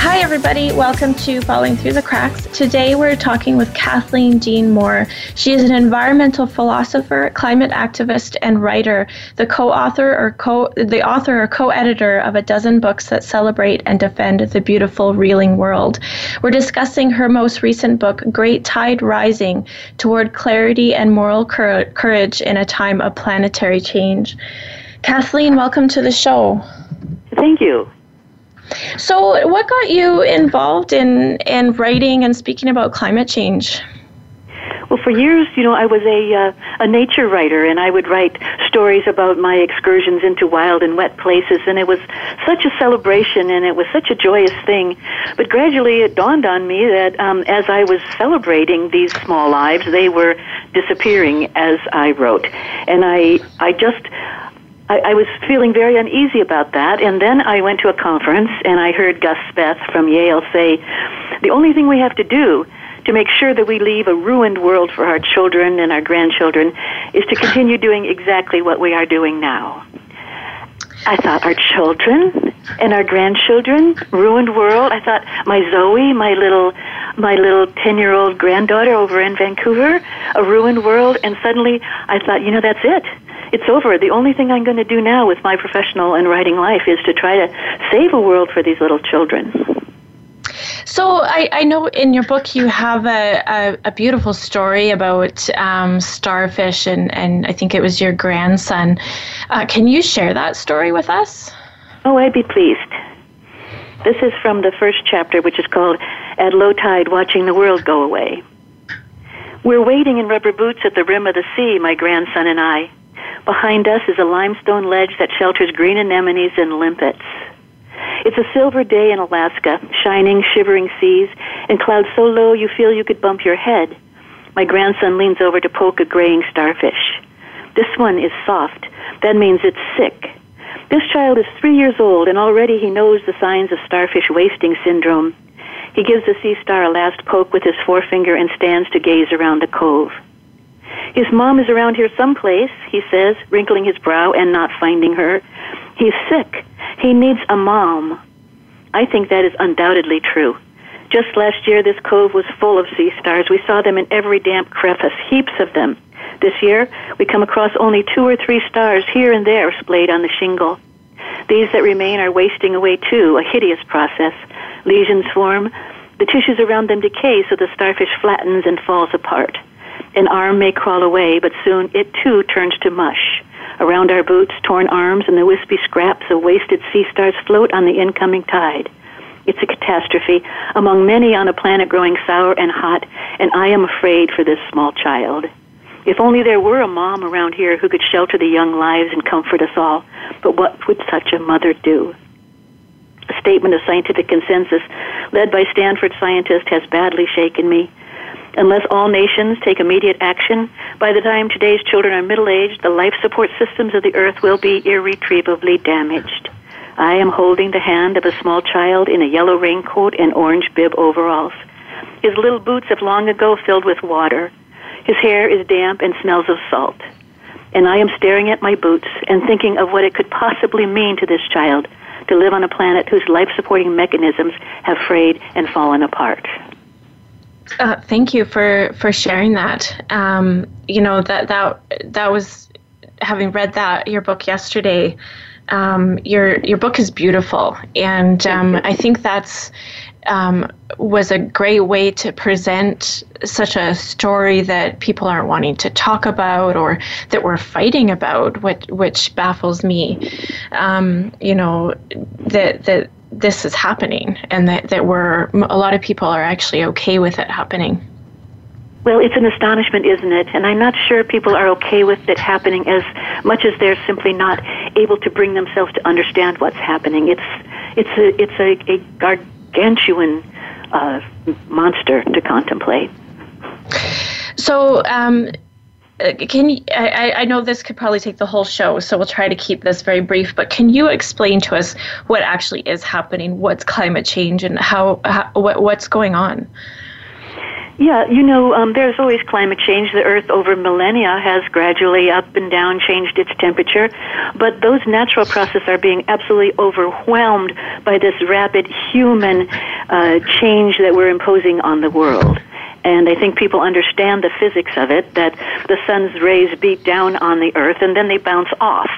Hi, everybody. Welcome to Falling Through the Cracks. Today we're talking with Kathleen Dean Moore. She is an environmental philosopher, climate activist, and writer, the co-author or co the author or co-editor of a dozen books that celebrate and defend the beautiful reeling world. We're discussing her most recent book, Great Tide Rising, Toward Clarity and Moral Courage in a Time of Planetary Change. Kathleen, welcome to the show. Thank you. So, what got you involved in in writing and speaking about climate change? Well, for years, you know, I was a uh, a nature writer, and I would write stories about my excursions into wild and wet places, and it was such a celebration, and it was such a joyous thing. But gradually, it dawned on me that um, as I was celebrating these small lives, they were disappearing as I wrote, and I I just I, I was feeling very uneasy about that. And then I went to a conference and I heard Gus Speth from Yale say, the only thing we have to do to make sure that we leave a ruined world for our children and our grandchildren is to continue doing exactly what we are doing now. I thought our children and our grandchildren, ruined world. I thought my Zoe, my little my little 10-year-old granddaughter over in Vancouver, a ruined world and suddenly I thought, you know, that's it it's over. The only thing I'm going to do now with my professional and writing life is to try to save a world for these little children. So I, I know in your book you have a, a, a beautiful story about um, starfish and, and I think it was your grandson. Uh, can you share that story with us? Oh, I'd be pleased. This is from the first chapter, which is called At Low Tide Watching the World Go Away. We're waiting in rubber boots at the rim of the sea, my grandson and I. Behind us is a limestone ledge that shelters green anemones and limpets. It's a silver day in Alaska, shining, shivering seas, and clouds so low you feel you could bump your head. My grandson leans over to poke a graying starfish. This one is soft. That means it's sick. This child is three years old, and already he knows the signs of starfish wasting syndrome. He gives the sea star a last poke with his forefinger and stands to gaze around the cove. His mom is around here someplace, he says, wrinkling his brow and not finding her. He's sick. He needs a mom. I think that is undoubtedly true. Just last year, this cove was full of sea stars. We saw them in every damp crevice, heaps of them. This year, we come across only two or three stars here and there splayed on the shingle. These that remain are wasting away too, a hideous process. Lesions form. The tissues around them decay, so the starfish flattens and falls apart. An arm may crawl away, but soon it too turns to mush. Around our boots, torn arms and the wispy scraps of wasted sea stars float on the incoming tide. It's a catastrophe among many on a planet growing sour and hot, and I am afraid for this small child. If only there were a mom around here who could shelter the young lives and comfort us all. But what would such a mother do? A statement of scientific consensus led by Stanford scientists has badly shaken me. Unless all nations take immediate action, by the time today's children are middle aged, the life support systems of the earth will be irretrievably damaged. I am holding the hand of a small child in a yellow raincoat and orange bib overalls. His little boots have long ago filled with water. His hair is damp and smells of salt. And I am staring at my boots and thinking of what it could possibly mean to this child to live on a planet whose life supporting mechanisms have frayed and fallen apart. Uh, thank you for for sharing that. Um, you know that that that was having read that your book yesterday, um, your your book is beautiful, and um, I think that's um, was a great way to present such a story that people aren't wanting to talk about or that we're fighting about, which, which baffles me. Um, you know, that, that this is happening and that, that we're, a lot of people are actually okay with it happening. Well, it's an astonishment, isn't it? And I'm not sure people are okay with it happening as much as they're simply not able to bring themselves to understand what's happening. It's it's a it's a, a gargantuan uh, monster to contemplate. So, um, uh, can you, I, I know this could probably take the whole show, so we'll try to keep this very brief. But can you explain to us what actually is happening? What's climate change, and how, how what, what's going on? Yeah, you know, um, there's always climate change. The Earth over millennia has gradually up and down changed its temperature, but those natural processes are being absolutely overwhelmed by this rapid human uh, change that we're imposing on the world. And I think people understand the physics of it that the sun's rays beat down on the earth and then they bounce off.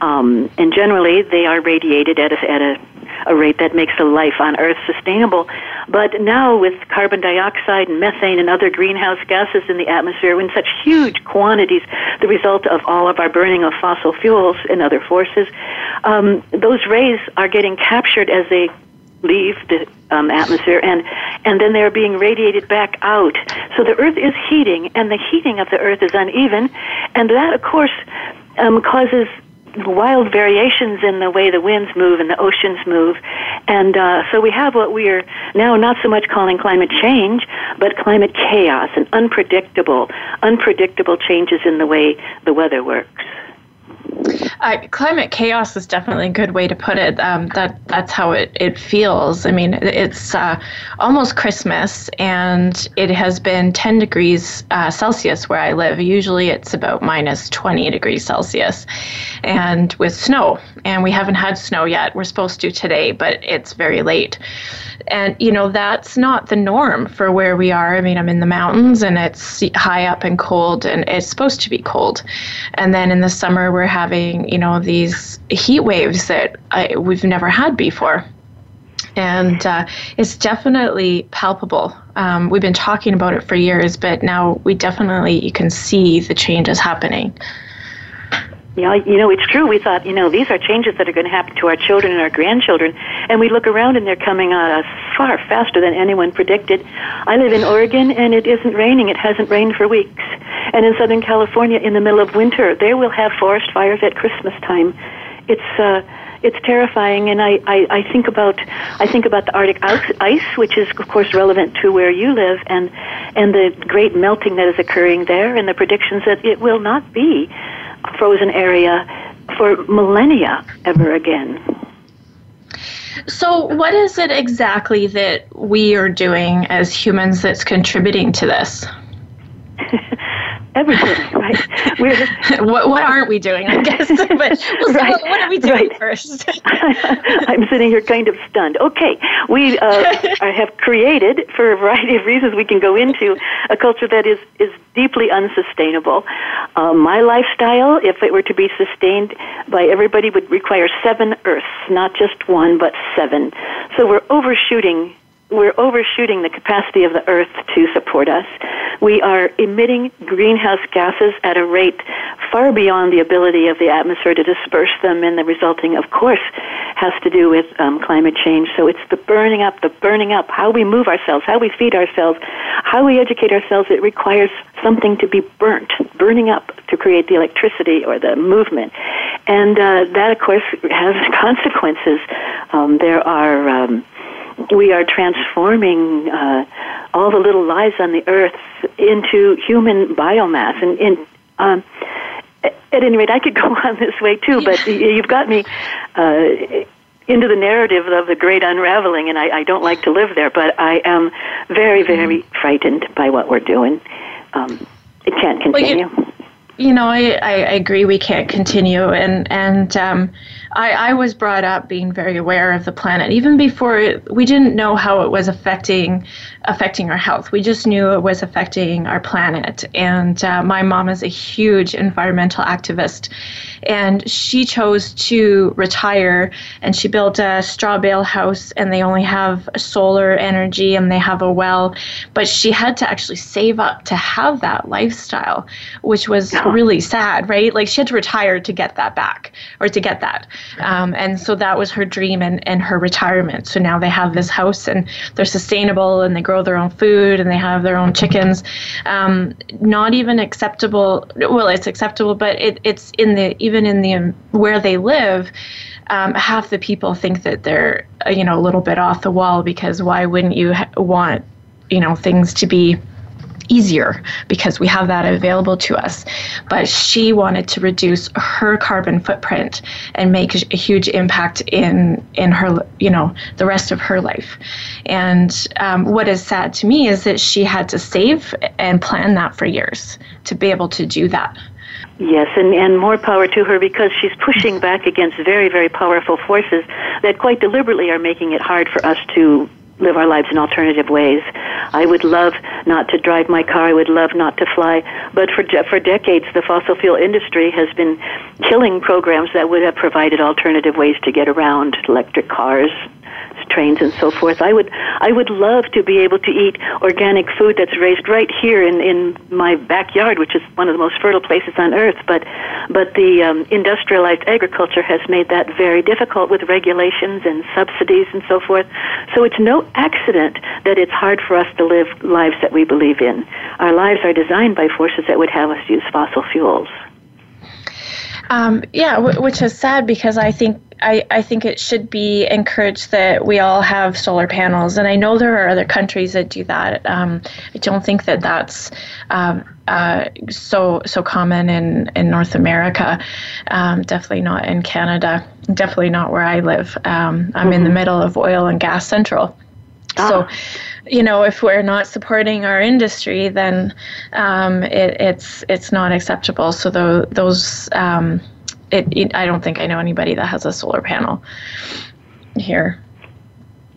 Um, and generally, they are radiated at a, at a a rate that makes the life on Earth sustainable. But now, with carbon dioxide and methane and other greenhouse gases in the atmosphere in such huge quantities, the result of all of our burning of fossil fuels and other forces, um, those rays are getting captured as they leave the um, atmosphere and and then they're being radiated back out so the earth is heating and the heating of the earth is uneven and that of course um, causes wild variations in the way the winds move and the oceans move. And uh, so we have what we are now not so much calling climate change, but climate chaos and unpredictable, unpredictable changes in the way the weather works. Uh, climate chaos is definitely a good way to put it. Um, that that's how it, it feels. I mean, it's uh, almost Christmas, and it has been 10 degrees uh, Celsius where I live. Usually, it's about minus 20 degrees Celsius, and with snow. And we haven't had snow yet. We're supposed to today, but it's very late. And you know that's not the norm for where we are. I mean, I'm in the mountains, and it's high up and cold, and it's supposed to be cold. And then in the summer, we're having, you know, these heat waves that I, we've never had before. And uh, it's definitely palpable. Um, we've been talking about it for years, but now we definitely you can see the changes happening. Yeah, you know, it's true. We thought, you know, these are changes that are going to happen to our children and our grandchildren. And we look around and they're coming on us far faster than anyone predicted. I live in Oregon and it isn't raining. It hasn't rained for weeks. And in Southern California, in the middle of winter, they will have forest fires at Christmas time. It's, uh, it's terrifying and I, I, I think about I think about the Arctic ice which is of course relevant to where you live and and the great melting that is occurring there and the predictions that it will not be frozen area for millennia ever again. So, what is it exactly that we are doing as humans that's contributing to this? everything, right? We're what, what aren't we doing? I guess. but right. what, what, are we doing right. first? I'm sitting here kind of stunned. Okay, we uh, have created, for a variety of reasons, we can go into a culture that is is deeply unsustainable. Uh, my lifestyle, if it were to be sustained by everybody, would require seven Earths, not just one, but seven. So we're overshooting we're overshooting the capacity of the earth to support us. We are emitting greenhouse gases at a rate far beyond the ability of the atmosphere to disperse them, and the resulting, of course, has to do with um, climate change. So it's the burning up, the burning up, how we move ourselves, how we feed ourselves, how we educate ourselves. It requires something to be burnt, burning up to create the electricity or the movement. And uh, that, of course, has consequences. Um, there are. Um, we are transforming uh, all the little lives on the earth into human biomass. And, and um, at any rate, I could go on this way too, but you've got me uh, into the narrative of the great unraveling, and I, I don't like to live there, but I am very, very mm-hmm. frightened by what we're doing. Um, it can't continue. Well, you, you know, I, I, agree we can't continue. And, and um, I, I was brought up being very aware of the planet. Even before it, we didn't know how it was affecting affecting our health. We just knew it was affecting our planet. And uh, my mom is a huge environmental activist. And she chose to retire and she built a straw bale house and they only have solar energy and they have a well. But she had to actually save up to have that lifestyle, which was really sad, right? Like she had to retire to get that back or to get that. Um, and so that was her dream and, and her retirement. So now they have this house and they're sustainable and they grow their own food and they have their own chickens. Um, not even acceptable. Well, it's acceptable, but it, it's in the even in the um, where they live. Um, half the people think that they're uh, you know a little bit off the wall because why wouldn't you ha- want you know things to be easier because we have that available to us. But she wanted to reduce her carbon footprint and make a huge impact in in her, you know, the rest of her life. And um, what is sad to me is that she had to save and plan that for years to be able to do that. Yes, and, and more power to her because she's pushing back against very, very powerful forces that quite deliberately are making it hard for us to live our lives in alternative ways. I would love not to drive my car. I would love not to fly. But for for decades, the fossil fuel industry has been killing programs that would have provided alternative ways to get around electric cars, trains and so forth. I would I would love to be able to eat organic food that's raised right here in in my backyard, which is one of the most fertile places on earth. But but the um, industrialized agriculture has made that very difficult with regulations and subsidies and so forth. So it's no accident that it's hard for us to live lives that we believe in. Our lives are designed by forces that would have us use fossil fuels. Um, yeah, w- which is sad because I think I, I think it should be encouraged that we all have solar panels, and I know there are other countries that do that. Um, I don't think that that's um, uh, so so common in in North America. Um, definitely not in Canada. Definitely not where I live. Um, I'm mm-hmm. in the mm-hmm. middle of oil and gas central. Ah. So, you know, if we're not supporting our industry, then um, it, it's it's not acceptable. So the, those um, it, it, I don't think I know anybody that has a solar panel here.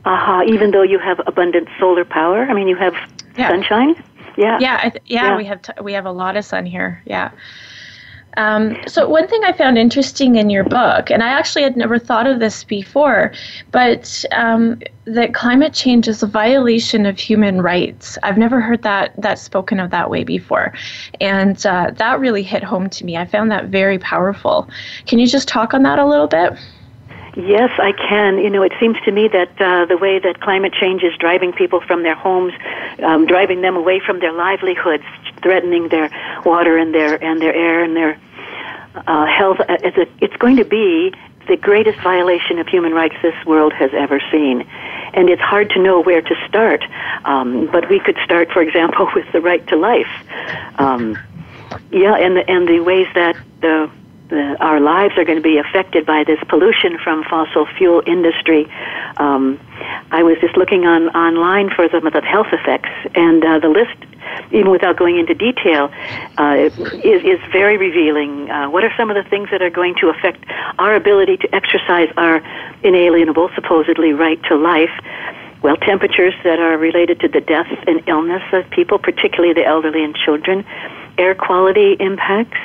Aha! Uh-huh. Even though you have abundant solar power, I mean, you have yeah. sunshine. Yeah. Yeah, th- yeah, yeah, We have t- we have a lot of sun here. Yeah. Um, so one thing I found interesting in your book, and I actually had never thought of this before, but um, that climate change is a violation of human rights. I've never heard that that spoken of that way before, and uh, that really hit home to me. I found that very powerful. Can you just talk on that a little bit? Yes, I can. You know, it seems to me that uh, the way that climate change is driving people from their homes, um, driving them away from their livelihoods, threatening their water and their and their air and their uh, health, uh, it's, a, it's going to be the greatest violation of human rights this world has ever seen. And it's hard to know where to start. Um, but we could start, for example, with the right to life. Um, yeah, and the, and the ways that the the, our lives are going to be affected by this pollution from fossil fuel industry. Um, I was just looking on online for some of the health effects, and uh, the list, even without going into detail, uh, is, is very revealing. Uh, what are some of the things that are going to affect our ability to exercise our inalienable, supposedly right to life? Well, temperatures that are related to the death and illness of people, particularly the elderly and children, air quality impacts,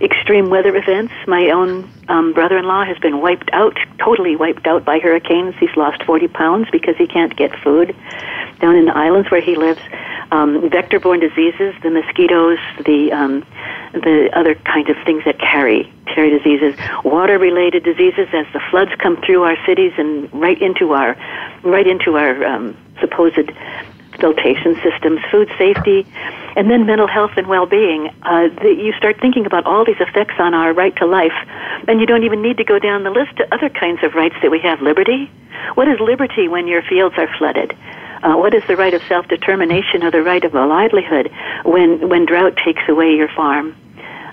extreme weather events. My own um, brother-in-law has been wiped out, totally wiped out by hurricanes. He's lost 40 pounds because he can't get food down in the islands where he lives. Um, vector-borne diseases, the mosquitoes, the um, the other kinds of things that carry carry diseases, water-related diseases as the floods come through our cities and right into our right into our um, supposed filtration systems, food safety, and then mental health and well-being. Uh, the, you start thinking about all these effects on our right to life, and you don't even need to go down the list to other kinds of rights that we have. Liberty. What is liberty when your fields are flooded? Uh, what is the right of self-determination or the right of a livelihood when when drought takes away your farm?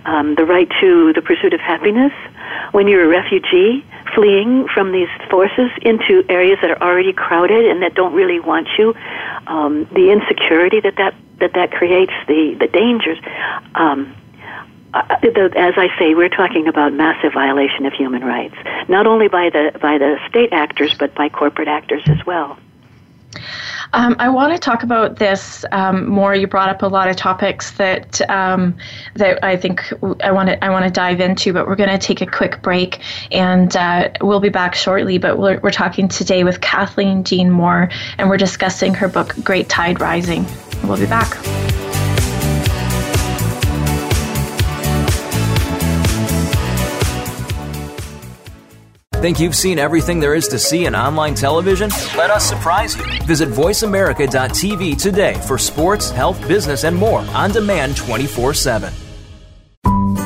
Um, the right to the pursuit of happiness when you're a refugee fleeing from these forces into areas that are already crowded and that don't really want you, um, the insecurity that that, that that creates, the, the dangers. Um, uh, as I say, we're talking about massive violation of human rights, not only by the by the state actors, but by corporate actors as well. Um, I want to talk about this um, more. You brought up a lot of topics that um, that I think I want to I want to dive into, but we're going to take a quick break, and uh, we'll be back shortly. But we're, we're talking today with Kathleen Dean Moore, and we're discussing her book Great Tide Rising. We'll be back. Think you've seen everything there is to see in online television? Let us surprise you. Visit VoiceAmerica.tv today for sports, health, business, and more on demand 24 7.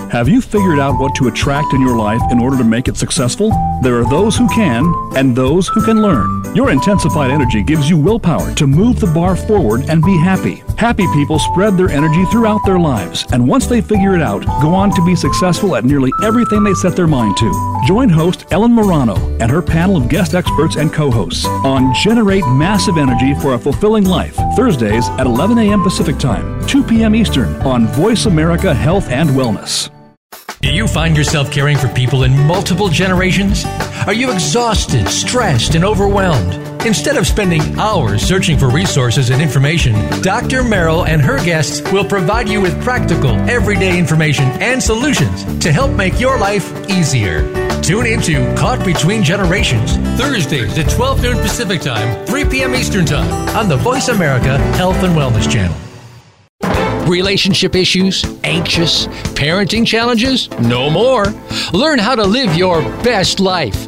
Have you figured out what to attract in your life in order to make it successful? There are those who can and those who can learn. Your intensified energy gives you willpower to move the bar forward and be happy. Happy people spread their energy throughout their lives, and once they figure it out, go on to be successful at nearly everything they set their mind to. Join host Ellen Morano and her panel of guest experts and co hosts on Generate Massive Energy for a Fulfilling Life, Thursdays at 11 a.m. Pacific Time, 2 p.m. Eastern on Voice America Health and Wellness. Do you find yourself caring for people in multiple generations? Are you exhausted, stressed, and overwhelmed? Instead of spending hours searching for resources and information, Dr. Merrill and her guests will provide you with practical, everyday information and solutions to help make your life easier. Tune into Caught Between Generations, Thursdays at 12 noon Pacific Time, 3 p.m. Eastern Time on the Voice America Health and Wellness Channel. Relationship issues? Anxious? Parenting challenges? No more. Learn how to live your best life.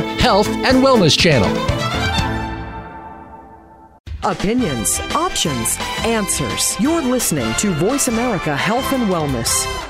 Health and Wellness Channel. Opinions, options, answers. You're listening to Voice America Health and Wellness.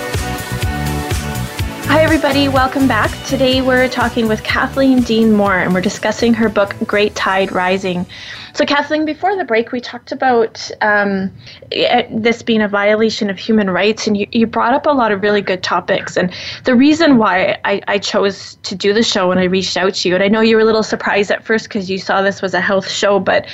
Hi, everybody. Welcome back. Today we're talking with Kathleen Dean Moore and we're discussing her book, Great Tide Rising. So, Kathleen, before the break, we talked about um, this being a violation of human rights, and you, you brought up a lot of really good topics. And the reason why I, I chose to do the show and I reached out to you, and I know you were a little surprised at first because you saw this was a health show, but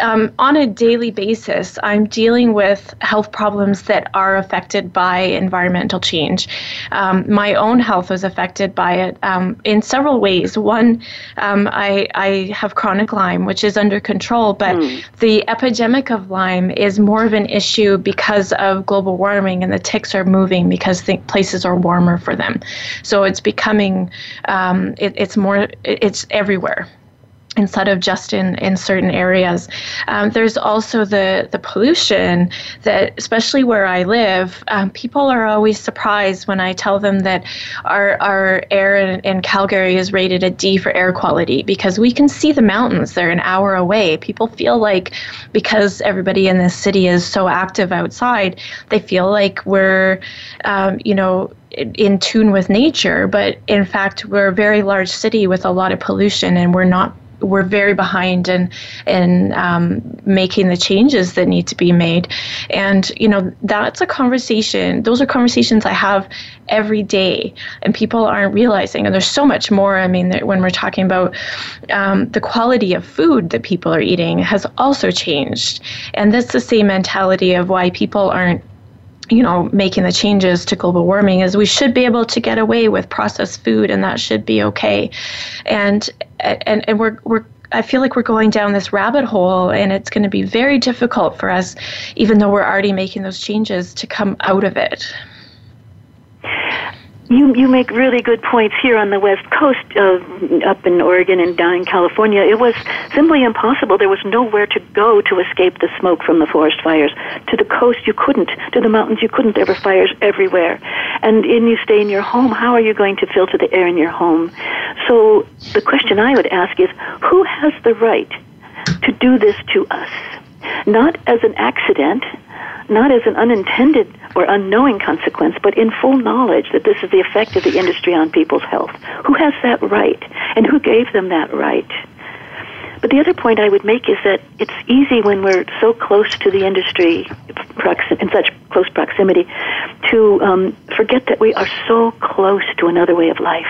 um, on a daily basis, I'm dealing with health problems that are affected by environmental change. Um, my own health was affected by it um, in several ways. One, um, I, I have chronic Lyme, which is under control but mm. the epidemic of Lyme is more of an issue because of global warming and the ticks are moving because places are warmer for them. So it's becoming, um, it, it's more, it's everywhere instead of just in, in certain areas. Um, there's also the, the pollution that, especially where I live, um, people are always surprised when I tell them that our, our air in, in, Calgary is rated a D for air quality because we can see the mountains. They're an hour away. People feel like because everybody in this city is so active outside, they feel like we're, um, you know, in tune with nature, but in fact, we're a very large city with a lot of pollution, and we're not we're very behind in in um, making the changes that need to be made. And you know that's a conversation those are conversations i have every day. And people aren't realizing and there's so much more i mean when we're talking about um, the quality of food that people are eating has also changed. And that's the same mentality of why people aren't you know, making the changes to global warming is we should be able to get away with processed food and that should be okay. And and, and we're we're I feel like we're going down this rabbit hole, and it's going to be very difficult for us, even though we're already making those changes, to come out of it. You you make really good points here on the west coast, uh, up in Oregon and down in California. It was simply impossible. There was nowhere to go to escape the smoke from the forest fires. To the coast, you couldn't. To the mountains, you couldn't. There were fires everywhere. And in you stay in your home. How are you going to filter the air in your home? So the question I would ask is, who has the right to do this to us? Not as an accident, not as an unintended or unknowing consequence, but in full knowledge that this is the effect of the industry on people's health. Who has that right? And who gave them that right? But the other point I would make is that it's easy when we're so close to the industry, in such close proximity, to um, forget that we are so close to another way of life.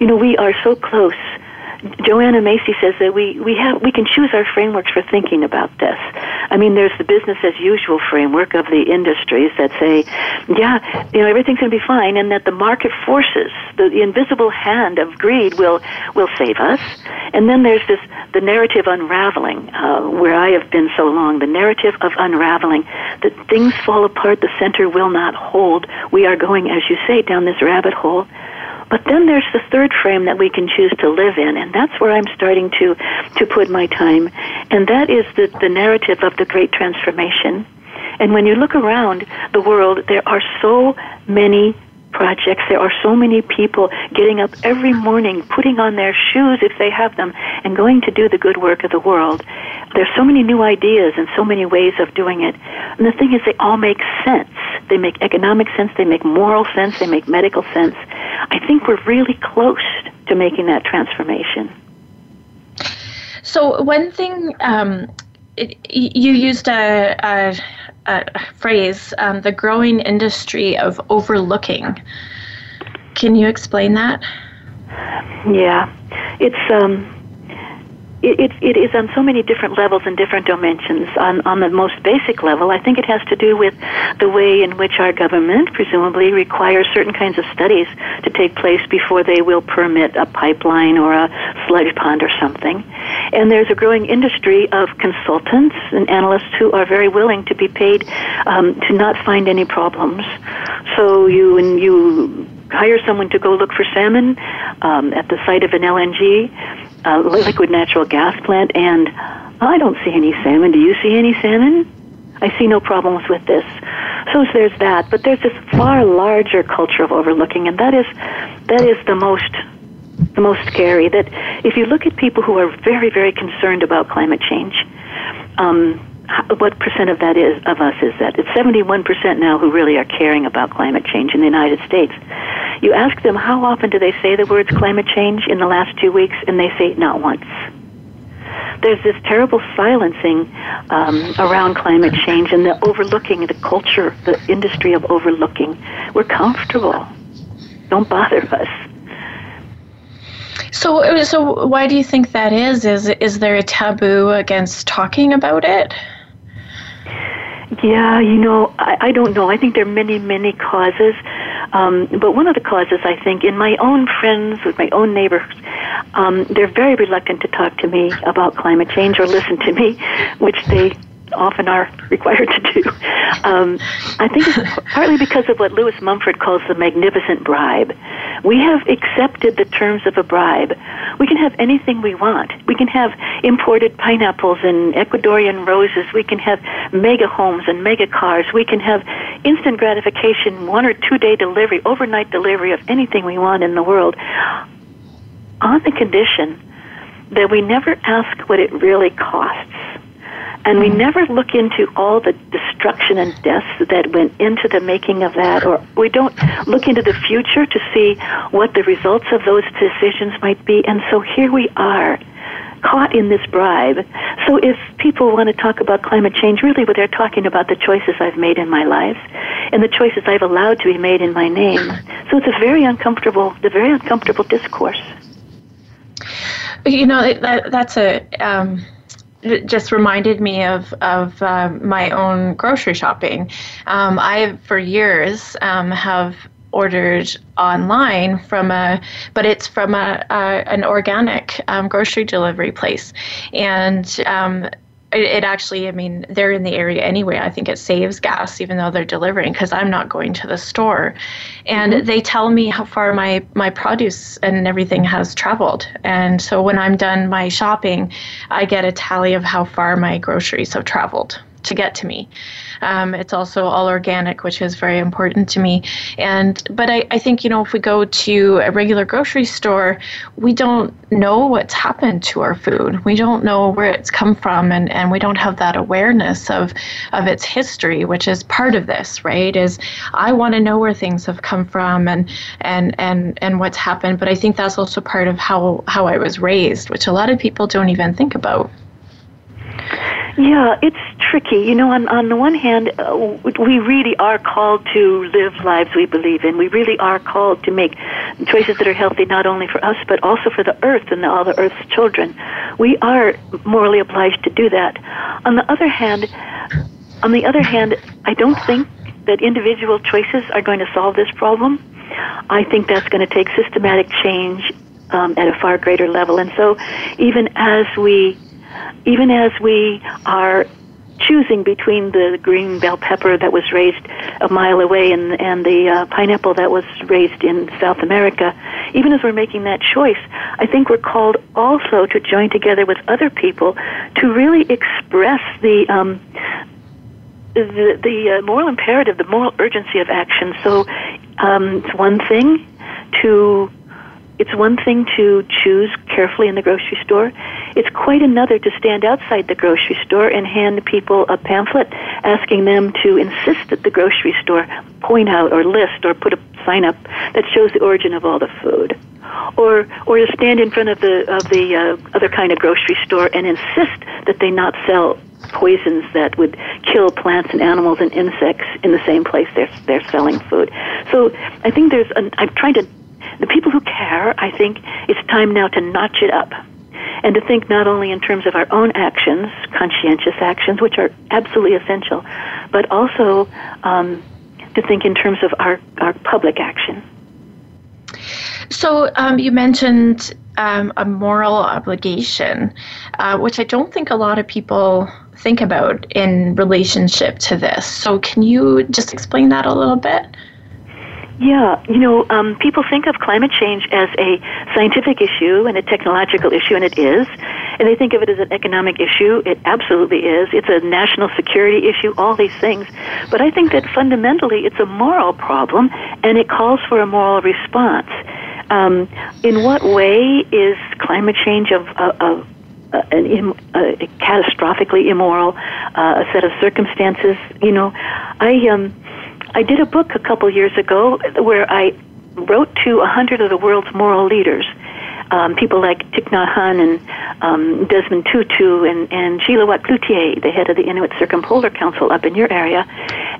You know, we are so close Joanna Macy says that we, we have we can choose our frameworks for thinking about this. I mean, there's the business as usual framework of the industries that say, yeah, you know, everything's going to be fine, and that the market forces, the, the invisible hand of greed, will will save us. And then there's this the narrative unraveling, uh, where I have been so long. The narrative of unraveling that things fall apart, the center will not hold. We are going, as you say, down this rabbit hole but then there's the third frame that we can choose to live in, and that's where I'm starting to, to put my time. And that is the, the narrative of the great transformation. And when you look around the world, there are so many projects. There are so many people getting up every morning, putting on their shoes if they have them, and going to do the good work of the world. There's so many new ideas and so many ways of doing it. And the thing is, they all make sense. They make economic sense, they make moral sense, they make medical sense. I think we're really close to making that transformation. So, one thing um, you used a, a, a phrase, um, the growing industry of overlooking. Can you explain that? Yeah, it's um, it, it, it is on so many different levels and different dimensions. On, on the most basic level, I think it has to do with the way in which our government presumably requires certain kinds of studies to take place before they will permit a pipeline or a sludge pond or something. And there's a growing industry of consultants and analysts who are very willing to be paid um, to not find any problems. So you and you hire someone to go look for salmon um, at the site of an LNG uh, liquid natural gas plant, and I don't see any salmon. Do you see any salmon? I see no problems with this. So there's that, but there's this far larger culture of overlooking, and that is that is the most the most scary. That if you look at people who are very very concerned about climate change, um, what percent of that is of us is that? It's 71% now who really are caring about climate change in the United States. You ask them how often do they say the words climate change in the last two weeks, and they say not once. There's this terrible silencing um, around climate change and the overlooking, the culture, the industry of overlooking. We're comfortable. Don't bother us. So, so why do you think that is? Is is there a taboo against talking about it? Yeah, you know, I, I don't know. I think there are many, many causes. Um, but one of the causes, I think, in my own friends, with my own neighbors, um, they're very reluctant to talk to me about climate change or listen to me, which they often are required to do. Um, I think it's partly because of what Lewis Mumford calls the magnificent bribe. We have accepted the terms of a bribe. We can have anything we want. We can have imported pineapples and Ecuadorian roses. We can have mega homes and mega cars. We can have instant gratification, one or two day delivery, overnight delivery of anything we want in the world on the condition that we never ask what it really costs and we never look into all the destruction and deaths that went into the making of that, or we don't look into the future to see what the results of those decisions might be. And so here we are, caught in this bribe. So if people want to talk about climate change, really what they're talking about the choices I've made in my life and the choices I've allowed to be made in my name. So it's a very uncomfortable, the very uncomfortable discourse. You know, that, that's a. Um it just reminded me of of uh, my own grocery shopping. Um, I, for years, um, have ordered online from a, but it's from a, a an organic um, grocery delivery place, and um, it, it, actually, I mean, they're in the area anyway. I think it saves gas, even though they're delivering, because I'm not going to the store. And mm-hmm. they tell me how far my, my produce and everything has traveled. And so when I'm done my shopping, I get a tally of how far my groceries have traveled to get to me. Um, it's also all organic, which is very important to me. And but I, I think you know if we go to a regular grocery store, we don't know what's happened to our food. We don't know where it's come from, and, and we don't have that awareness of of its history, which is part of this, right? Is I want to know where things have come from and and and and what's happened. But I think that's also part of how how I was raised, which a lot of people don't even think about. Yeah, it's tricky. You know, on on the one hand, uh, we really are called to live lives we believe in. We really are called to make choices that are healthy not only for us but also for the earth and all the earth's children. We are morally obliged to do that. On the other hand, on the other hand, I don't think that individual choices are going to solve this problem. I think that's going to take systematic change um, at a far greater level. And so, even as we even as we are choosing between the green bell pepper that was raised a mile away and and the uh, pineapple that was raised in South America, even as we're making that choice, I think we're called also to join together with other people to really express the um, the, the uh, moral imperative, the moral urgency of action. So um, it's one thing to it's one thing to choose carefully in the grocery store. It's quite another to stand outside the grocery store and hand people a pamphlet asking them to insist that the grocery store point out or list or put a sign up that shows the origin of all the food. Or, or to stand in front of the of the uh, other kind of grocery store and insist that they not sell poisons that would kill plants and animals and insects in the same place they're they're selling food. So I think there's an, I'm trying to the people who care, I think it's time now to notch it up and to think not only in terms of our own actions, conscientious actions, which are absolutely essential, but also um, to think in terms of our, our public action. So um, you mentioned um, a moral obligation, uh, which I don't think a lot of people think about in relationship to this. So can you just explain that a little bit? Yeah, you know, um, people think of climate change as a scientific issue and a technological issue, and it is. And they think of it as an economic issue. It absolutely is. It's a national security issue, all these things. But I think that fundamentally it's a moral problem, and it calls for a moral response. Um, in what way is climate change of, of, of uh, an Im, uh, catastrophically immoral uh, set of circumstances? You know, I um, I did a book a couple years ago where I wrote to a hundred of the world's moral leaders. Um, people like Thich Nhat Hanh and um, Desmond Tutu and, and Watt-Cloutier, the head of the Inuit Circumpolar Council up in your area,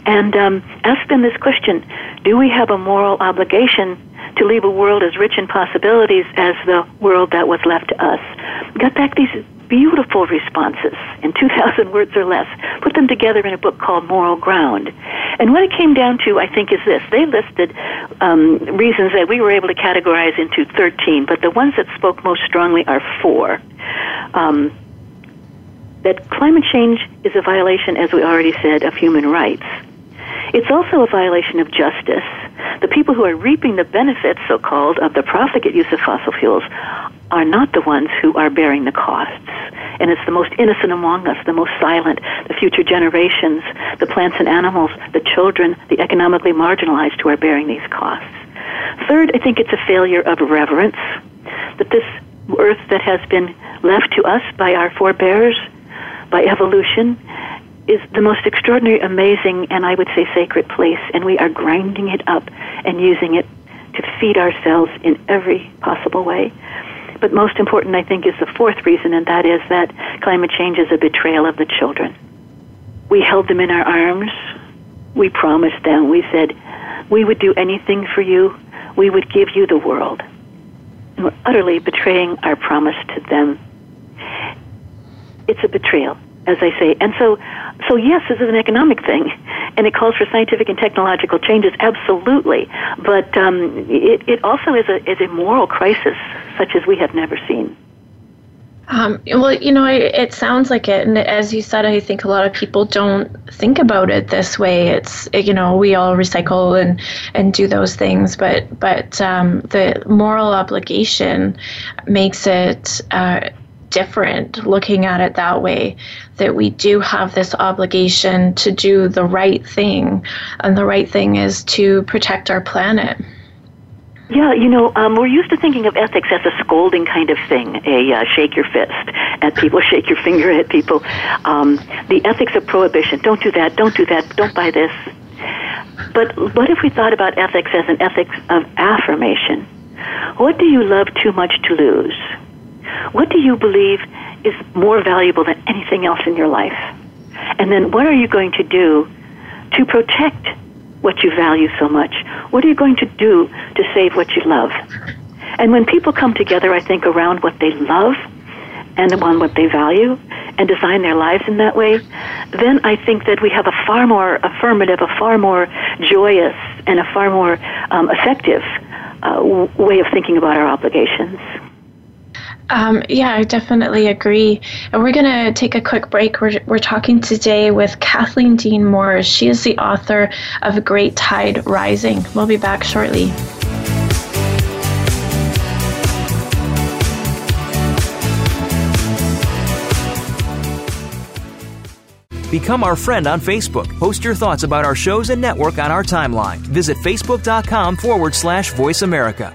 and um, asked them this question Do we have a moral obligation to leave a world as rich in possibilities as the world that was left to us? Got back these beautiful responses in 2,000 words or less, put them together in a book called Moral Ground. And what it came down to, I think, is this. They listed um, reasons that we were able to categorize into 13, but the ones that spoke most strongly are four. Um, that climate change is a violation, as we already said, of human rights. It's also a violation of justice. The people who are reaping the benefits, so called, of the profligate use of fossil fuels are not the ones who are bearing the costs. And it's the most innocent among us, the most silent, the future generations, the plants and animals, the children, the economically marginalized who are bearing these costs. Third, I think it's a failure of reverence that this earth that has been left to us by our forebears, by evolution, is the most extraordinary, amazing, and I would say sacred place, and we are grinding it up and using it to feed ourselves in every possible way. But most important, I think, is the fourth reason, and that is that climate change is a betrayal of the children. We held them in our arms. We promised them. We said, we would do anything for you. We would give you the world. And we're utterly betraying our promise to them. It's a betrayal, as I say. And so, so yes, this is an economic thing. and it calls for scientific and technological changes, absolutely. But um, it, it also is a, is a moral crisis such as we have never seen. Um, well, you know, it sounds like it, and as you said, I think a lot of people don't think about it this way. It's you know, we all recycle and and do those things, but but um, the moral obligation makes it. Uh, different looking at it that way that we do have this obligation to do the right thing and the right thing is to protect our planet yeah, you know, um, we're used to thinking of ethics as a scolding kind of thing, a uh, shake your fist at people, shake your finger at people. Um, the ethics of prohibition, don't do that, don't do that, don't buy this. But what if we thought about ethics as an ethics of affirmation? What do you love too much to lose? What do you believe is more valuable than anything else in your life? And then what are you going to do to protect what you value so much? What are you going to do to save what you love? And when people come together, I think, around what they love and on what they value and design their lives in that way, then I think that we have a far more affirmative, a far more joyous, and a far more um, effective uh, way of thinking about our obligations. Um, yeah, I definitely agree. And we're going to take a quick break. We're, we're talking today with Kathleen Dean Moore. She is the author of Great Tide Rising. We'll be back shortly. Become our friend on Facebook. Post your thoughts about our shows and network on our timeline. Visit facebook.com forward slash voice America.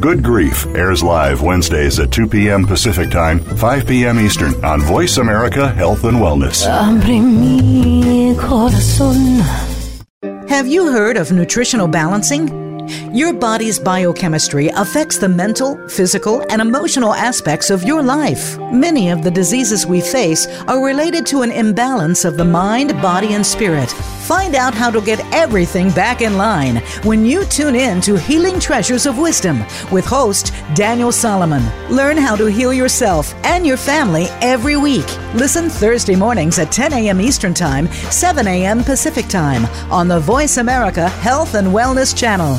Good Grief airs live Wednesdays at 2 p.m. Pacific Time, 5 p.m. Eastern on Voice America Health and Wellness. Have you heard of nutritional balancing? Your body's biochemistry affects the mental, physical, and emotional aspects of your life. Many of the diseases we face are related to an imbalance of the mind, body, and spirit. Find out how to get everything back in line when you tune in to Healing Treasures of Wisdom with host Daniel Solomon. Learn how to heal yourself and your family every week. Listen Thursday mornings at 10 a.m. Eastern Time, 7 a.m. Pacific Time on the Voice America Health and Wellness Channel.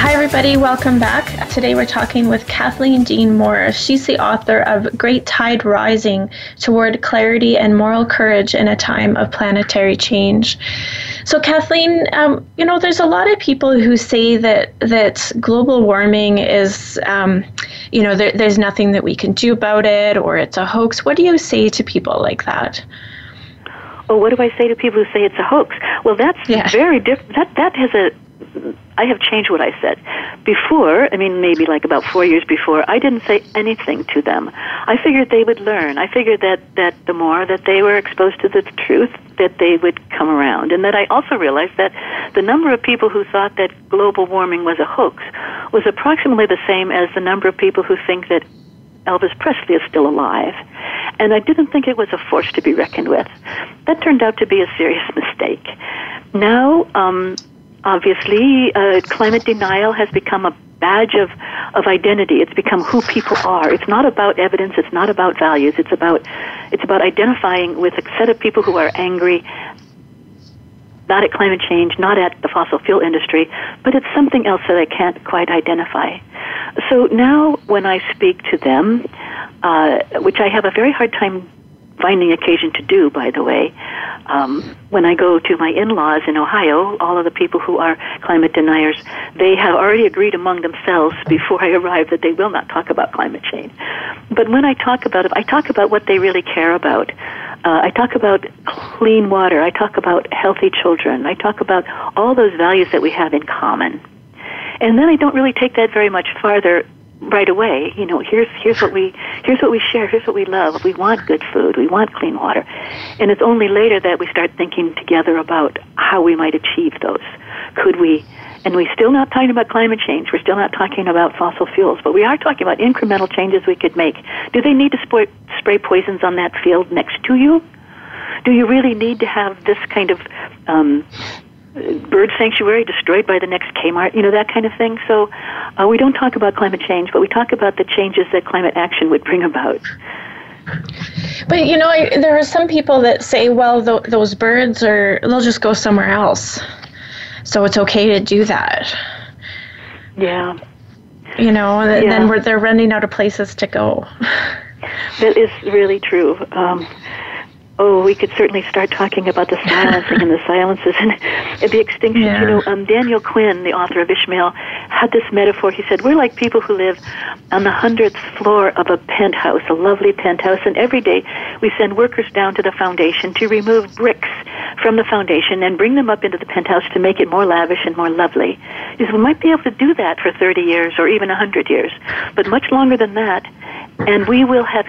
Hi, everybody. Welcome back. Today we're talking with Kathleen Dean Moore. She's the author of Great Tide Rising Toward Clarity and Moral Courage in a Time of Planetary Change. So, Kathleen, um, you know, there's a lot of people who say that, that global warming is, um, you know, there, there's nothing that we can do about it or it's a hoax. What do you say to people like that? Oh, what do I say to people who say it's a hoax? Well, that's yeah. very different. That that has a I have changed what I said. Before, I mean, maybe like about four years before, I didn't say anything to them. I figured they would learn. I figured that, that the more that they were exposed to the truth, that they would come around. And that I also realized that the number of people who thought that global warming was a hoax was approximately the same as the number of people who think that Elvis Presley is still alive. And I didn't think it was a force to be reckoned with. That turned out to be a serious mistake. Now, um, obviously, uh, climate denial has become a badge of, of identity. It's become who people are. It's not about evidence. It's not about values. It's about, it's about identifying with a set of people who are angry, not at climate change, not at the fossil fuel industry, but it's something else that I can't quite identify. So now when I speak to them, uh, which I have a very hard time finding occasion to do, by the way. Um, when I go to my in-laws in Ohio, all of the people who are climate deniers, they have already agreed among themselves before I arrive that they will not talk about climate change. But when I talk about it, I talk about what they really care about. Uh, I talk about clean water. I talk about healthy children. I talk about all those values that we have in common. And then I don't really take that very much farther right away. You know, here's here's what we here's what we share. Here's what we love. We want good food. We want clean water. And it's only later that we start thinking together about how we might achieve those. Could we? And we're still not talking about climate change. We're still not talking about fossil fuels, but we are talking about incremental changes we could make. Do they need to spray, spray poisons on that field next to you? Do you really need to have this kind of um, bird sanctuary destroyed by the next Kmart, you know, that kind of thing. So uh, we don't talk about climate change, but we talk about the changes that climate action would bring about. But you know, I, there are some people that say, well, th- those birds are, they'll just go somewhere else. So it's okay to do that. Yeah. You know, and yeah. then we're, they're running out of places to go. That is really true. Um, Oh, we could certainly start talking about the silencing and the silences and the extinction. Yeah. You know, um, Daniel Quinn, the author of Ishmael, had this metaphor. He said, We're like people who live on the hundredth floor of a penthouse, a lovely penthouse, and every day we send workers down to the foundation to remove bricks from the foundation and bring them up into the penthouse to make it more lavish and more lovely. He said, We might be able to do that for 30 years or even 100 years, but much longer than that, and we will have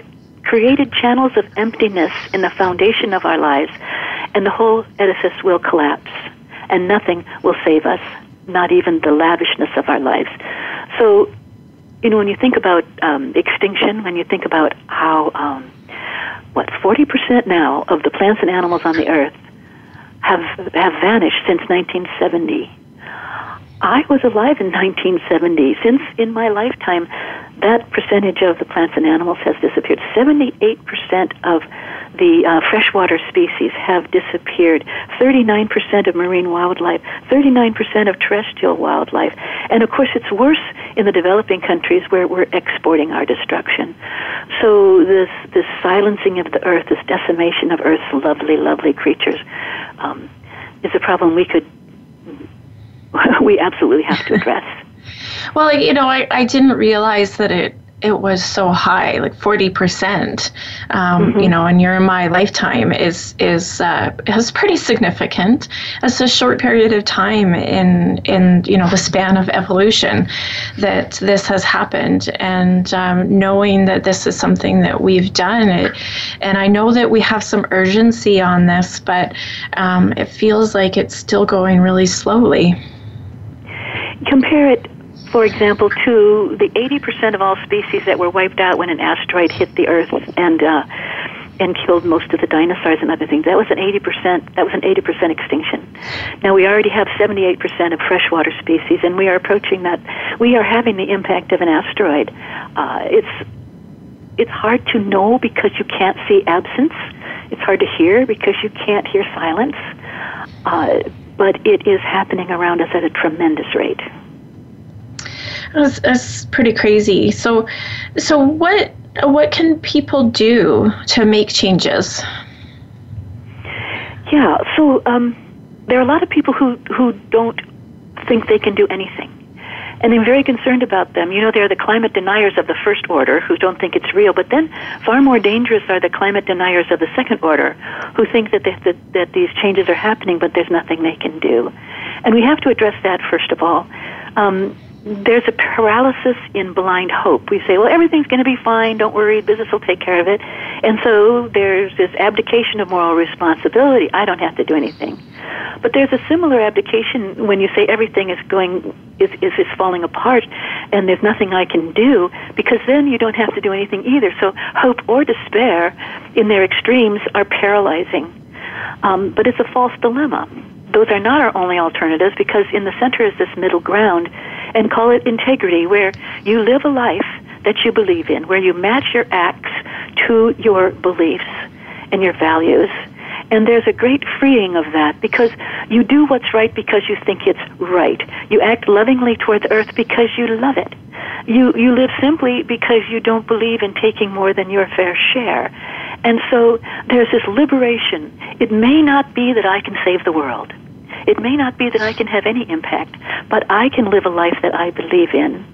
created channels of emptiness in the foundation of our lives, and the whole edifice will collapse, and nothing will save us, not even the lavishness of our lives. So, you know, when you think about um, extinction, when you think about how, um, what, 40% now of the plants and animals on the earth have, have vanished since 1970. I was alive in 1970. Since in my lifetime, that percentage of the plants and animals has disappeared. 78% of the uh, freshwater species have disappeared. 39% of marine wildlife, 39% of terrestrial wildlife. And of course, it's worse in the developing countries where we're exporting our destruction. So this, this silencing of the earth, this decimation of earth's lovely, lovely creatures, um, is a problem we could, we absolutely have to address. Well, you know, I, I didn't realize that it it was so high, like forty percent. Um, mm-hmm. You know, in your my lifetime is is uh, is pretty significant. It's a short period of time in in you know the span of evolution that this has happened, and um, knowing that this is something that we've done, it, and I know that we have some urgency on this, but um, it feels like it's still going really slowly. Compare it for example, to the 80% of all species that were wiped out when an asteroid hit the Earth and uh, and killed most of the dinosaurs and other things. That was an 80%. That was an 80% extinction. Now we already have 78% of freshwater species, and we are approaching that. We are having the impact of an asteroid. Uh, it's it's hard to know because you can't see absence. It's hard to hear because you can't hear silence. Uh, but it is happening around us at a tremendous rate. That's, that's pretty crazy. So, so what what can people do to make changes? Yeah, so um, there are a lot of people who who don't think they can do anything, And I'm very concerned about them. You know, they're the climate deniers of the first order who don't think it's real, but then far more dangerous are the climate deniers of the second order who think that, they, that, that these changes are happening, but there's nothing they can do. And we have to address that first of all. Um, there's a paralysis in blind hope. We say, well, everything's going to be fine. Don't worry. Business will take care of it. And so there's this abdication of moral responsibility. I don't have to do anything. But there's a similar abdication when you say everything is going is, is is falling apart, and there's nothing I can do because then you don't have to do anything either. So hope or despair, in their extremes, are paralyzing. Um, but it's a false dilemma. Those are not our only alternatives because in the center is this middle ground, and call it integrity, where you live a life that you believe in, where you match your acts to your beliefs and your values and there's a great freeing of that because you do what's right because you think it's right. You act lovingly towards earth because you love it. You, you live simply because you don't believe in taking more than your fair share. And so there's this liberation. It may not be that I can save the world. It may not be that I can have any impact, but I can live a life that I believe in.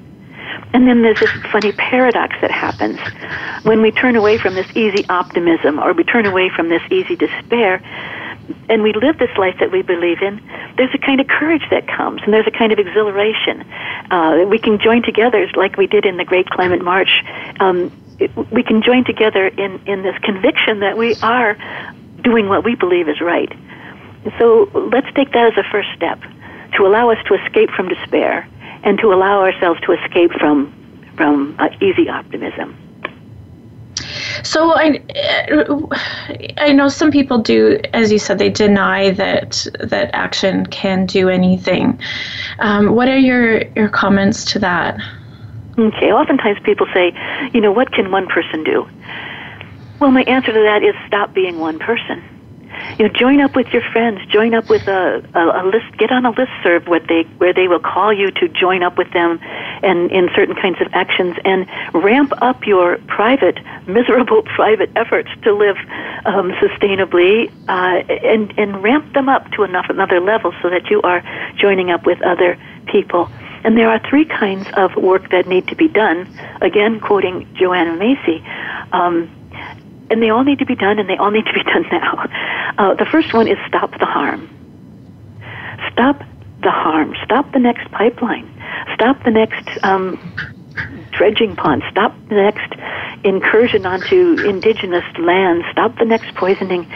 And then there's this funny paradox that happens when we turn away from this easy optimism or we turn away from this easy despair and we live this life that we believe in, there's a kind of courage that comes, and there's a kind of exhilaration. Uh, we can join together, like we did in the Great Climate March. Um, it, we can join together in, in this conviction that we are doing what we believe is right. So let's take that as a first step to allow us to escape from despair and to allow ourselves to escape from from uh, easy optimism. So I, I know some people do, as you said, they deny that that action can do anything. Um, what are your your comments to that? Okay, oftentimes people say, you know, what can one person do? Well, my answer to that is stop being one person you know, join up with your friends. Join up with a, a, a list. Get on a list serve what they where they will call you to join up with them, and in certain kinds of actions, and ramp up your private, miserable private efforts to live um, sustainably, uh, and and ramp them up to enough another level so that you are joining up with other people. And there are three kinds of work that need to be done. Again, quoting Joanna Macy. Um, and they all need to be done, and they all need to be done now. Uh, the first one is stop the harm. Stop the harm. Stop the next pipeline. Stop the next um, dredging pond. Stop the next incursion onto indigenous land. Stop the next poisoning.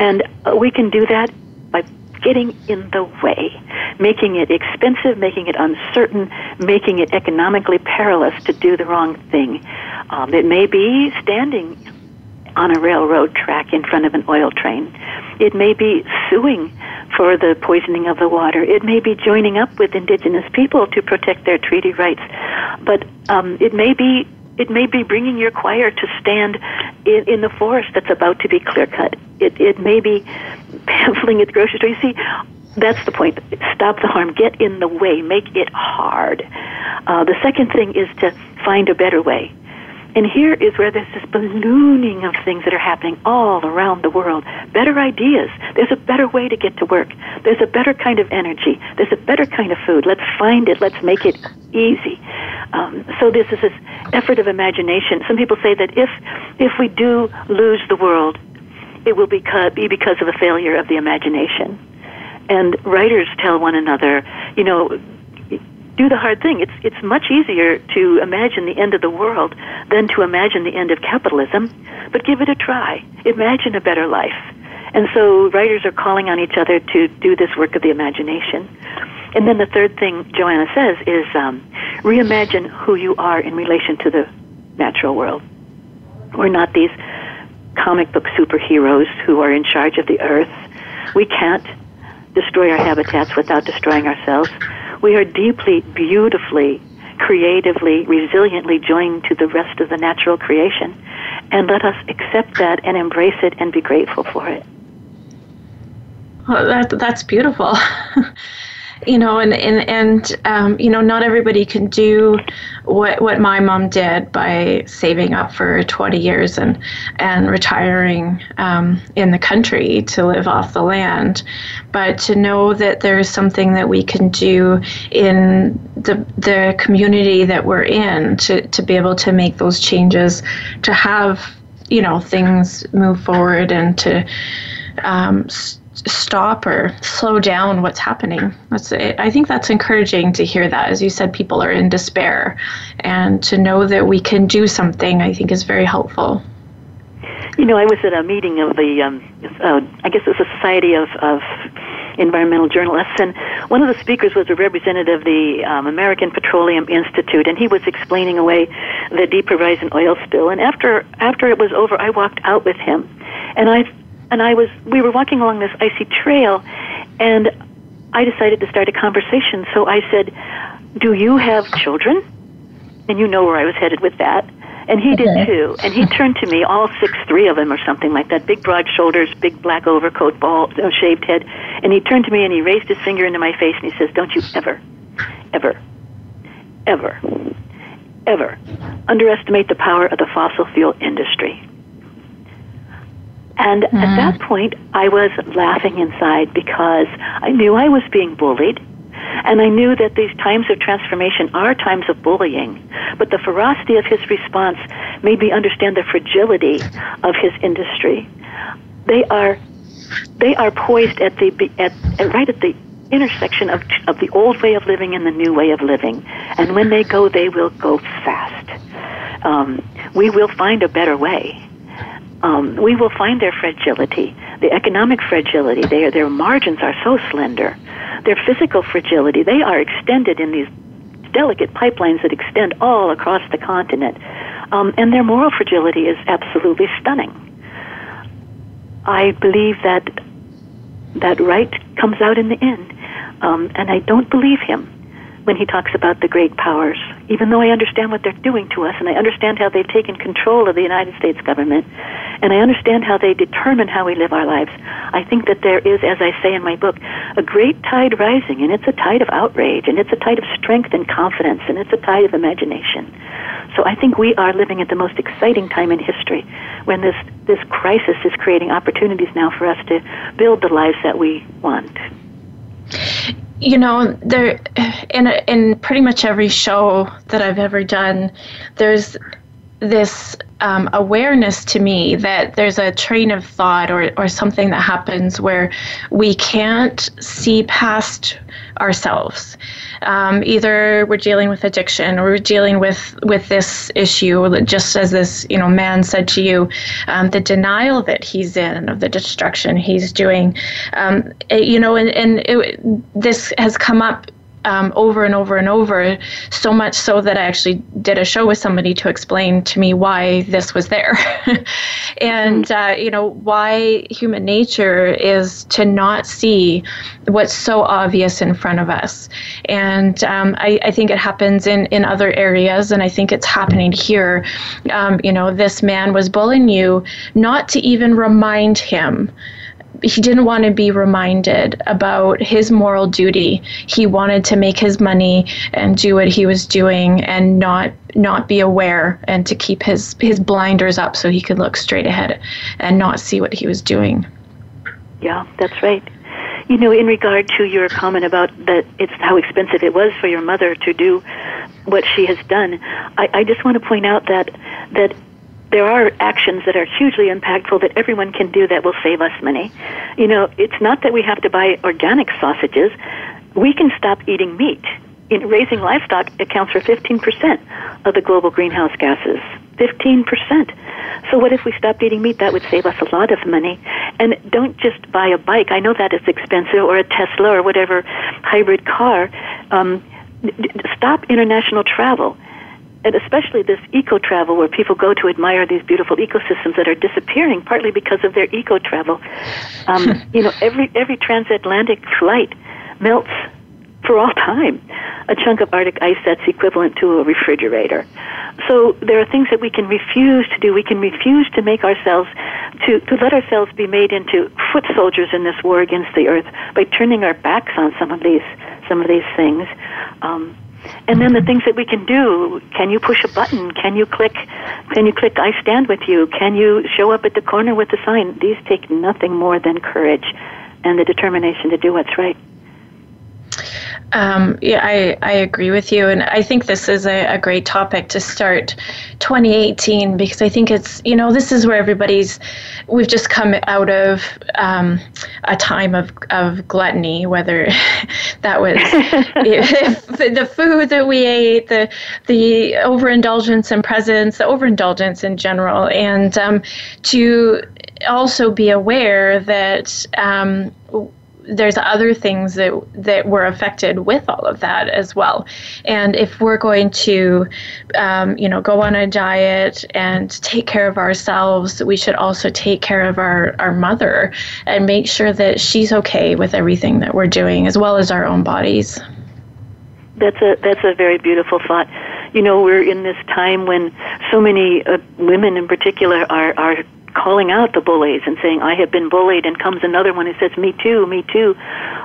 And uh, we can do that by getting in the way, making it expensive, making it uncertain, making it economically perilous to do the wrong thing. Um, it may be standing on a railroad track in front of an oil train. It may be suing for the poisoning of the water. It may be joining up with indigenous people to protect their treaty rights. But um, it may be it may be bringing your choir to stand in, in the forest that's about to be clear cut. It, it may be pamphling at the grocery store. You see, that's the point. Stop the harm. Get in the way. Make it hard. Uh, the second thing is to find a better way. And here is where there's this ballooning of things that are happening all around the world. Better ideas. There's a better way to get to work. There's a better kind of energy. There's a better kind of food. Let's find it. Let's make it easy. Um, so this is this effort of imagination. Some people say that if if we do lose the world, it will be because of a failure of the imagination. And writers tell one another, you know, do the hard thing. It's it's much easier to imagine the end of the world than to imagine the end of capitalism, but give it a try. Imagine a better life. And so writers are calling on each other to do this work of the imagination. And then the third thing Joanna says is um, reimagine who you are in relation to the natural world. We're not these comic book superheroes who are in charge of the earth. We can't destroy our habitats without destroying ourselves we are deeply, beautifully, creatively, resiliently joined to the rest of the natural creation. And let us accept that and embrace it and be grateful for it. Well, that, that's beautiful. you know, and and and um, you know, not everybody can do what what my mom did by saving up for 20 years and and retiring um, in the country to live off the land, but to know that there's something that we can do in the the community that we're in to to be able to make those changes, to have you know things move forward and to um, stop or slow down what's happening. That's I think that's encouraging to hear that. As you said, people are in despair, and to know that we can do something, I think, is very helpful. You know, I was at a meeting of the, um, uh, I guess it was a Society of, of Environmental Journalists, and one of the speakers was a representative of the um, American Petroleum Institute, and he was explaining away the Deep Horizon oil spill. And after after it was over, I walked out with him, and I and I was we were walking along this icy trail, and I decided to start a conversation. So I said, "Do you have children?" And you know where I was headed with that. And he did too. And he turned to me, all six, three of them or something like that, big broad shoulders, big black overcoat, bald, uh, shaved head. And he turned to me and he raised his finger into my face and he says, "Don't you ever, ever, ever, ever underestimate the power of the fossil fuel industry." And mm. at that point, I was laughing inside because I knew I was being bullied. And I knew that these times of transformation are times of bullying. But the ferocity of his response made me understand the fragility of his industry. They are, they are poised at the, at, at right at the intersection of, of the old way of living and the new way of living. And when they go, they will go fast. Um, we will find a better way um, we will find their fragility, the economic fragility. Their their margins are so slender. Their physical fragility, they are extended in these delicate pipelines that extend all across the continent. Um, and their moral fragility is absolutely stunning. I believe that that right comes out in the end. Um, and I don't believe him when he talks about the great powers, even though I understand what they're doing to us and I understand how they've taken control of the United States government and I understand how they determine how we live our lives. I think that there is, as I say in my book, a great tide rising and it's a tide of outrage and it's a tide of strength and confidence and it's a tide of imagination. So I think we are living at the most exciting time in history when this, this crisis is creating opportunities now for us to build the lives that we want you know there in in pretty much every show that I've ever done there's this um, awareness to me that there's a train of thought or, or something that happens where we can't see past ourselves. Um, either we're dealing with addiction or we're dealing with, with this issue, just as this you know man said to you, um, the denial that he's in of the destruction he's doing. Um, it, you know, and, and it, this has come up um, over and over and over, so much so that I actually did a show with somebody to explain to me why this was there. and, uh, you know, why human nature is to not see what's so obvious in front of us. And um, I, I, think it happens in, in other areas, and I think it's happening here. Um, you know, this man was bullying you not to even remind him he didn't want to be reminded about his moral duty. He wanted to make his money and do what he was doing and not not be aware and to keep his his blinders up so he could look straight ahead and not see what he was doing. Yeah, that's right. You know, in regard to your comment about that it's how expensive it was for your mother to do what she has done, I, I just want to point out that that there are actions that are hugely impactful that everyone can do that will save us money. You know, it's not that we have to buy organic sausages. We can stop eating meat. In raising livestock accounts for 15% of the global greenhouse gases. 15%. So what if we stopped eating meat? That would save us a lot of money. And don't just buy a bike. I know that is expensive or a Tesla or whatever hybrid car. Um, stop international travel and especially this eco travel where people go to admire these beautiful ecosystems that are disappearing partly because of their eco travel. Um, you know, every every transatlantic flight melts for all time. A chunk of Arctic ice that's equivalent to a refrigerator. So there are things that we can refuse to do. We can refuse to make ourselves, to, to let ourselves be made into foot soldiers in this war against the earth by turning our backs on some of these, some of these things. Um, and then the things that we can do can you push a button? Can you click can you click i stand with you? Can you show up at the corner with a sign? These take nothing more than courage and the determination to do what's right um, yeah, I, I agree with you. And I think this is a, a, great topic to start 2018 because I think it's, you know, this is where everybody's, we've just come out of um, a time of, of gluttony, whether that was the food that we ate, the, the overindulgence in presents, the overindulgence in general, and um, to also be aware that um, there's other things that that were affected with all of that as well. And if we're going to, um, you know, go on a diet and take care of ourselves, we should also take care of our our mother and make sure that she's okay with everything that we're doing, as well as our own bodies. That's a that's a very beautiful thought. You know, we're in this time when so many uh, women, in particular, are are calling out the bullies and saying, I have been bullied, and comes another one who says, Me too, me too.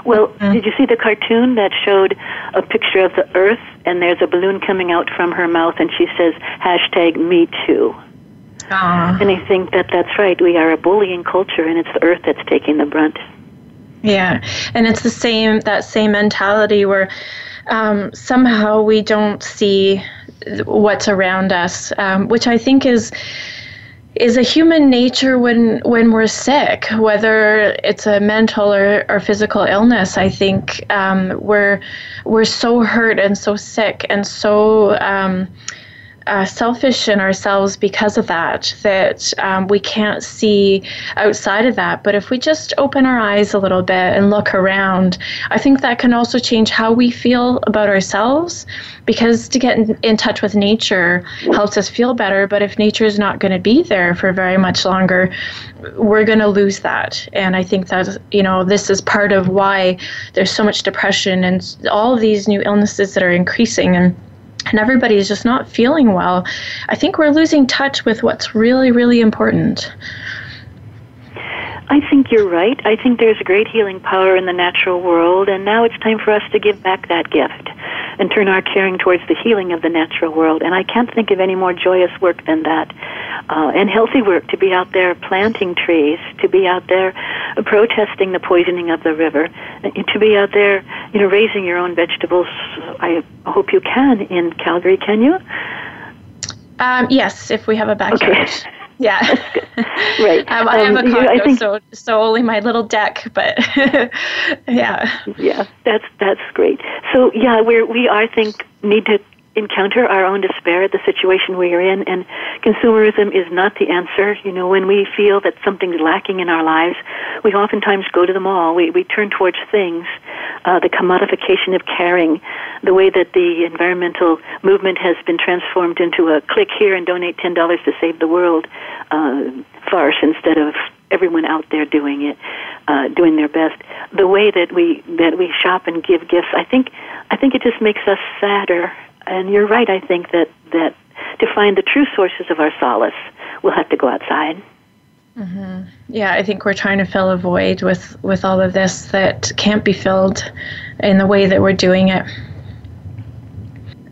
Well, mm-hmm. did you see the cartoon that showed a picture of the earth, and there's a balloon coming out from her mouth, and she says, hashtag me too? Aww. And I think that that's right. We are a bullying culture, and it's the earth that's taking the brunt. Yeah, and it's the same that same mentality where um, somehow we don't see what's around us, um, which I think is is a human nature when when we're sick, whether it's a mental or, or physical illness. I think um, we're we're so hurt and so sick and so um, uh, selfish in ourselves because of that, that um, we can't see outside of that. But if we just open our eyes a little bit and look around, I think that can also change how we feel about ourselves because to get in, in touch with nature helps us feel better. But if nature is not going to be there for very much longer, we're going to lose that. And I think that, you know, this is part of why there's so much depression and all these new illnesses that are increasing. And and everybody is just not feeling well, I think we're losing touch with what's really, really important. I think you're right. I think there's a great healing power in the natural world, and now it's time for us to give back that gift and turn our caring towards the healing of the natural world. And I can't think of any more joyous work than that. Uh, and healthy work to be out there planting trees, to be out there protesting the poisoning of the river, to be out there, you know, raising your own vegetables. I hope you can in Calgary, can you? Um, yes, if we have a backyard. Okay. Yeah. right. Um, I have a um, condo, think, so so only my little deck, but yeah. Yeah, that's that's great. So yeah, we're we I think need to encounter our own despair at the situation we are in and consumerism is not the answer you know when we feel that something's lacking in our lives we oftentimes go to the mall we we turn towards things uh, the commodification of caring the way that the environmental movement has been transformed into a click here and donate ten dollars to save the world uh, farce instead of everyone out there doing it, uh, doing their best. The way that we that we shop and give gifts, I think, I think it just makes us sadder and you're right. I think that that to find the true sources of our solace, we'll have to go outside. Mm-hmm. Yeah, I think we're trying to fill a void with with all of this that can't be filled in the way that we're doing it.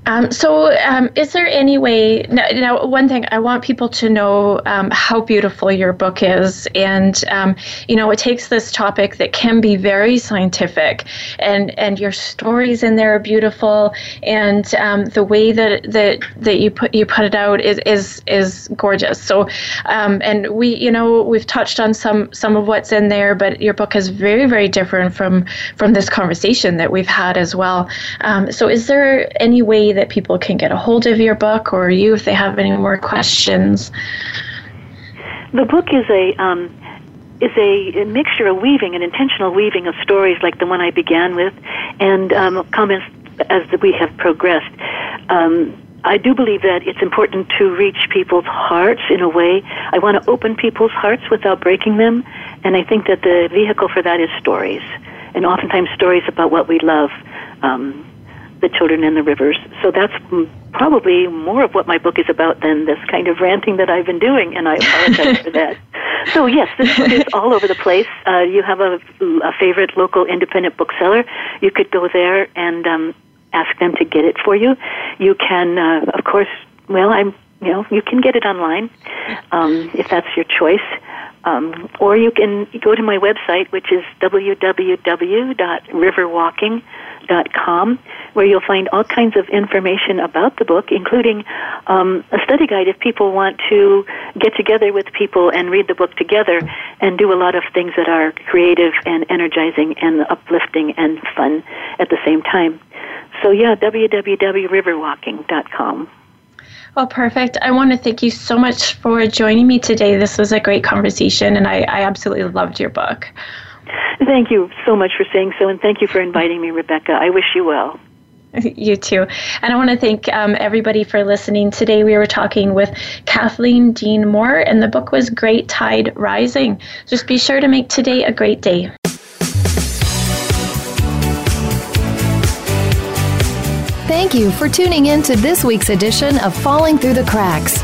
Um, so, um, is there any way? Now, now, one thing I want people to know um, how beautiful your book is, and um, you know, it takes this topic that can be very scientific, and and your stories in there are beautiful, and um, the way that that that you put you put it out is is is gorgeous. So, um, and we, you know, we've touched on some some of what's in there, but your book is very very different from from this conversation that we've had as well. so, is there any way that people can get a hold of your book or you if they have any more questions? The book is a um, is a, a, mixture, a weaving, an intentional weaving of stories like the one I began with, and um, comments as we have progressed. Um, I do believe that it's important to reach people's hearts in a way. I want to open people's hearts without breaking them, and I think that the vehicle for that is stories, and oftentimes stories about what we love um, the children in the rivers. So that's probably more of what my book is about than this kind of ranting that I've been doing, and I apologize for that. So yes, this book is all over the place. Uh, you have a, a favorite local independent bookseller. You could go there and um, ask them to get it for you. You can, uh, of course, well, I'm, you know, you can get it online um, if that's your choice. Um, or you can go to my website, which is www.riverwalking.com, where you'll find all kinds of information about the book, including um, a study guide if people want to get together with people and read the book together and do a lot of things that are creative and energizing and uplifting and fun at the same time. So, yeah, www.riverwalking.com. Well, perfect. I want to thank you so much for joining me today. This was a great conversation, and I, I absolutely loved your book. Thank you so much for saying so, and thank you for inviting me, Rebecca. I wish you well. You too. And I want to thank um, everybody for listening. Today we were talking with Kathleen Dean Moore, and the book was Great Tide Rising. Just be sure to make today a great day. Thank you for tuning in to this week's edition of Falling Through the Cracks.